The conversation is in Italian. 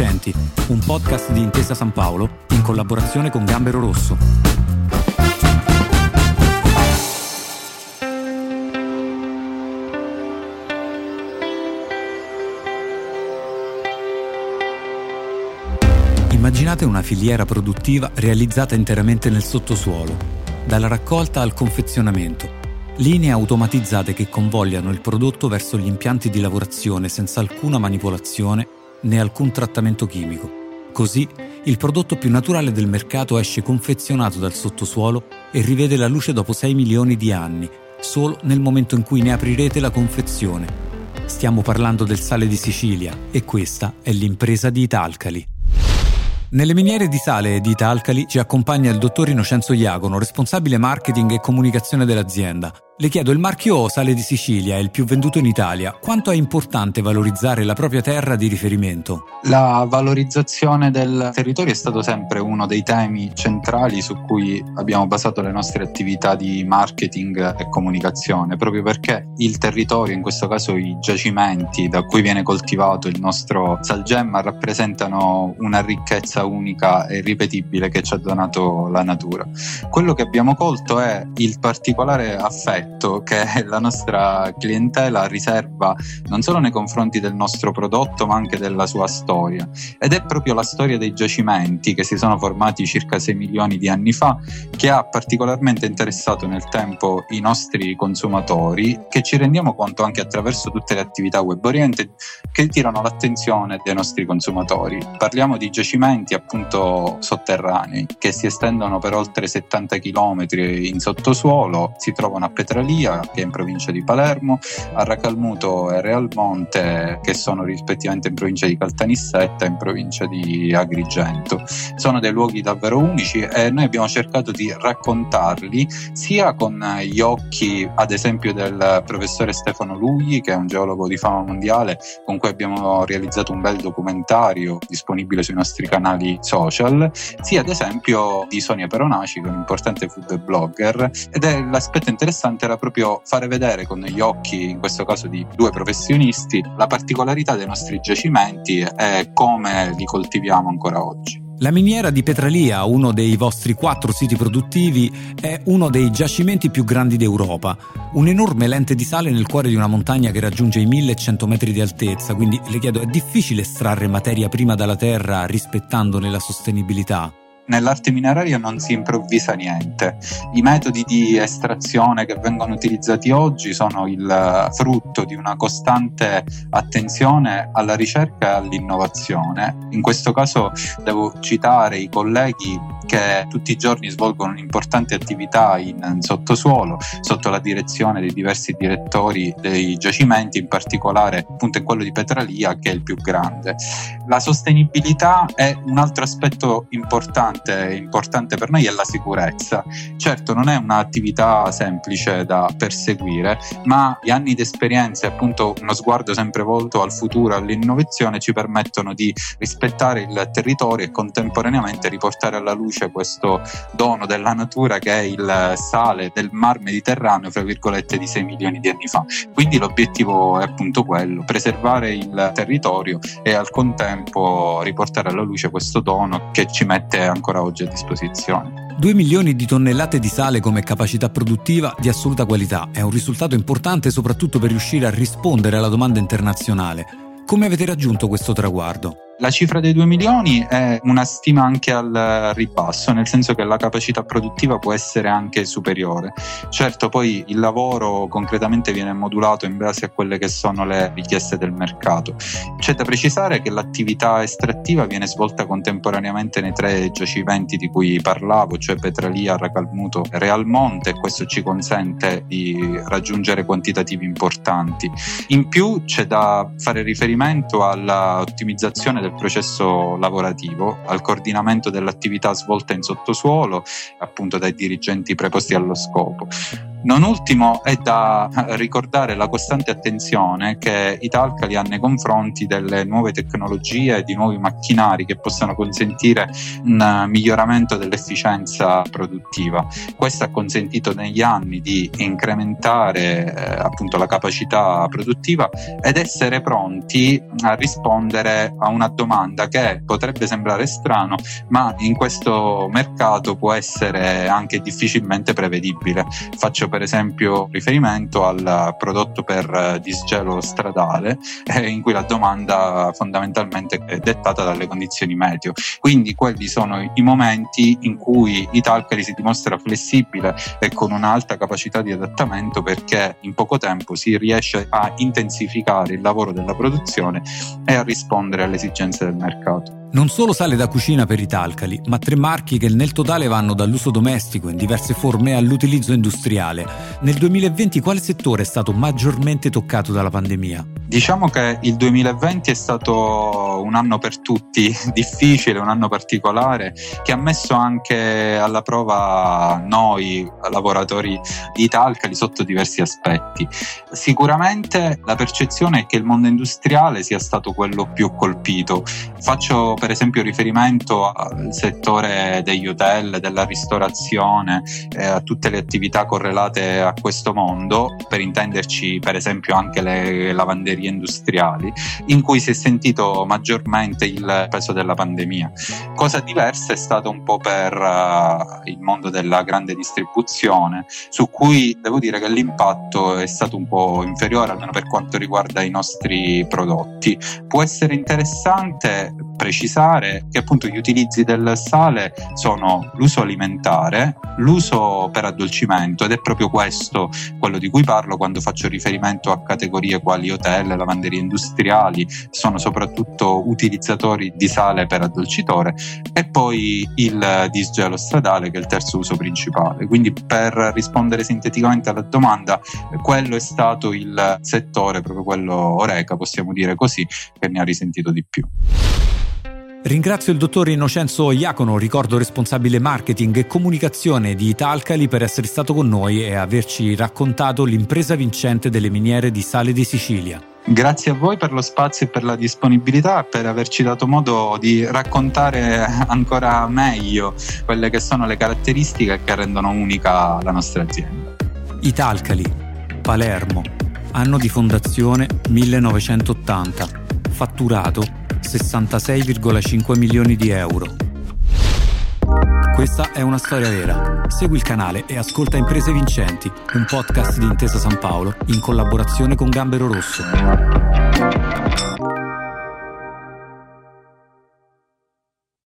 Innocenti, un podcast di Intesa San Paolo in collaborazione con Gambero Rosso. Immaginate una filiera produttiva realizzata interamente nel sottosuolo, dalla raccolta al confezionamento Linee automatizzate che convogliano il prodotto verso gli impianti di lavorazione senza alcuna manipolazione né alcun trattamento chimico. Così il prodotto più naturale del mercato esce confezionato dal sottosuolo e rivede la luce dopo 6 milioni di anni, solo nel momento in cui ne aprirete la confezione. Stiamo parlando del sale di Sicilia e questa è l'impresa di Italcali. Nelle miniere di sale e di Italcali ci accompagna il dottor Innocenzo Iagono, responsabile marketing e comunicazione dell'azienda. Le chiedo, il marchio Sale di Sicilia è il più venduto in Italia. Quanto è importante valorizzare la propria terra di riferimento? La valorizzazione del territorio è stato sempre uno dei temi centrali su cui abbiamo basato le nostre attività di marketing e comunicazione, proprio perché il territorio, in questo caso i giacimenti da cui viene coltivato il nostro salgemma, rappresentano una ricchezza unica e irripetibile che ci ha donato la natura. Quello che abbiamo colto è il particolare affetto rispetto che la nostra clientela riserva non solo nei confronti del nostro prodotto ma anche della sua storia ed è proprio la storia dei giacimenti che si sono formati circa 6 milioni di anni fa che ha particolarmente interessato nel tempo i nostri consumatori che ci rendiamo conto anche attraverso tutte le attività web oriented che tirano l'attenzione dei nostri consumatori. Parliamo di giacimenti appunto sotterranei che si estendono per oltre 70 km in sottosuolo, si trovano a Petrarca Australia, che è in provincia di Palermo, a Racalmuto e Realmonte, che sono rispettivamente in provincia di Caltanissetta e in provincia di Agrigento. Sono dei luoghi davvero unici e noi abbiamo cercato di raccontarli sia con gli occhi, ad esempio, del professore Stefano Lugli, che è un geologo di fama mondiale, con cui abbiamo realizzato un bel documentario disponibile sui nostri canali social, sia ad esempio di Sonia Peronaci, che è un importante food blogger, ed è l'aspetto interessante era proprio fare vedere con gli occhi, in questo caso di due professionisti, la particolarità dei nostri giacimenti e come li coltiviamo ancora oggi. La miniera di Petralia, uno dei vostri quattro siti produttivi, è uno dei giacimenti più grandi d'Europa. Un'enorme lente di sale nel cuore di una montagna che raggiunge i 1100 metri di altezza, quindi le chiedo, è difficile estrarre materia prima dalla terra rispettandone la sostenibilità? Nell'arte mineraria non si improvvisa niente. I metodi di estrazione che vengono utilizzati oggi sono il frutto di una costante attenzione alla ricerca e all'innovazione. In questo caso devo citare i colleghi che tutti i giorni svolgono un'importante attività in sottosuolo sotto la direzione dei diversi direttori dei giacimenti, in particolare appunto in quello di Petralia che è il più grande. La sostenibilità è un altro aspetto importante, importante per noi è la sicurezza. Certo, non è un'attività semplice da perseguire, ma gli anni di esperienza e appunto uno sguardo sempre volto al futuro, all'innovazione ci permettono di rispettare il territorio e contemporaneamente riportare alla luce questo dono della natura che è il sale del mar Mediterraneo, fra virgolette, di 6 milioni di anni fa. Quindi l'obiettivo è appunto quello, preservare il territorio e al contempo riportare alla luce questo dono che ci mette ancora oggi a disposizione. 2 milioni di tonnellate di sale come capacità produttiva di assoluta qualità è un risultato importante soprattutto per riuscire a rispondere alla domanda internazionale. Come avete raggiunto questo traguardo? La cifra dei 2 milioni è una stima anche al ribasso, nel senso che la capacità produttiva può essere anche superiore. Certo, poi il lavoro concretamente viene modulato in base a quelle che sono le richieste del mercato. C'è da precisare che l'attività estrattiva viene svolta contemporaneamente nei tre giacimenti di cui parlavo, cioè Petralia, Racalmuto e Realmonte, e questo ci consente di raggiungere quantitativi importanti. In più c'è da fare riferimento all'ottimizzazione del del processo lavorativo, al coordinamento dell'attività svolta in sottosuolo, appunto dai dirigenti preposti allo scopo. Non ultimo è da ricordare la costante attenzione che Italcali ha nei confronti delle nuove tecnologie e di nuovi macchinari che possano consentire un miglioramento dell'efficienza produttiva. Questo ha consentito negli anni di incrementare eh, appunto la capacità produttiva ed essere pronti a rispondere a una domanda che potrebbe sembrare strano, ma in questo mercato può essere anche difficilmente prevedibile. Faccio per esempio riferimento al prodotto per eh, disgelo stradale eh, in cui la domanda fondamentalmente è dettata dalle condizioni meteo. Quindi quelli sono i momenti in cui Italcari si dimostra flessibile e con un'alta capacità di adattamento perché in poco tempo si riesce a intensificare il lavoro della produzione e a rispondere alle esigenze del mercato. Non solo sale da cucina per i talcali, ma tre marchi che nel totale vanno dall'uso domestico in diverse forme all'utilizzo industriale. Nel 2020 quale settore è stato maggiormente toccato dalla pandemia? Diciamo che il 2020 è stato un anno per tutti difficile, un anno particolare che ha messo anche alla prova noi lavoratori di Talcali sotto diversi aspetti. Sicuramente la percezione è che il mondo industriale sia stato quello più colpito. Faccio per esempio riferimento al settore degli hotel, della ristorazione, eh, a tutte le attività correlate a questo mondo, per intenderci per esempio anche le lavanderie industriali, in cui si è sentito maggiormente il peso della pandemia. Cosa diversa è stato un po' per uh, il mondo della grande distribuzione, su cui devo dire che l'impatto è stato un po' inferiore, almeno per quanto riguarda i nostri prodotti. Può essere interessante precisare che appunto gli utilizzi del sale sono l'uso alimentare, l'uso per addolcimento ed è proprio questo quello di cui parlo quando faccio riferimento a categorie quali hotel, lavanderie industriali, sono soprattutto utilizzatori di sale per addolcitore e poi il disgelo stradale che è il terzo uso principale. Quindi per rispondere sinteticamente alla domanda, quello è stato il settore, proprio quello Oreca, possiamo dire così, che ne ha risentito di più. Ringrazio il dottor Innocenzo Iacono, ricordo responsabile marketing e comunicazione di Italcali, per essere stato con noi e averci raccontato l'impresa vincente delle miniere di Sale di Sicilia. Grazie a voi per lo spazio e per la disponibilità, per averci dato modo di raccontare ancora meglio quelle che sono le caratteristiche che rendono unica la nostra azienda. Italcali, Palermo, anno di fondazione 1980, fatturato 66,5 milioni di euro. Questa è una storia vera. Segui il canale e ascolta Imprese Vincenti, un podcast di Intesa San Paolo in collaborazione con Gambero Rosso.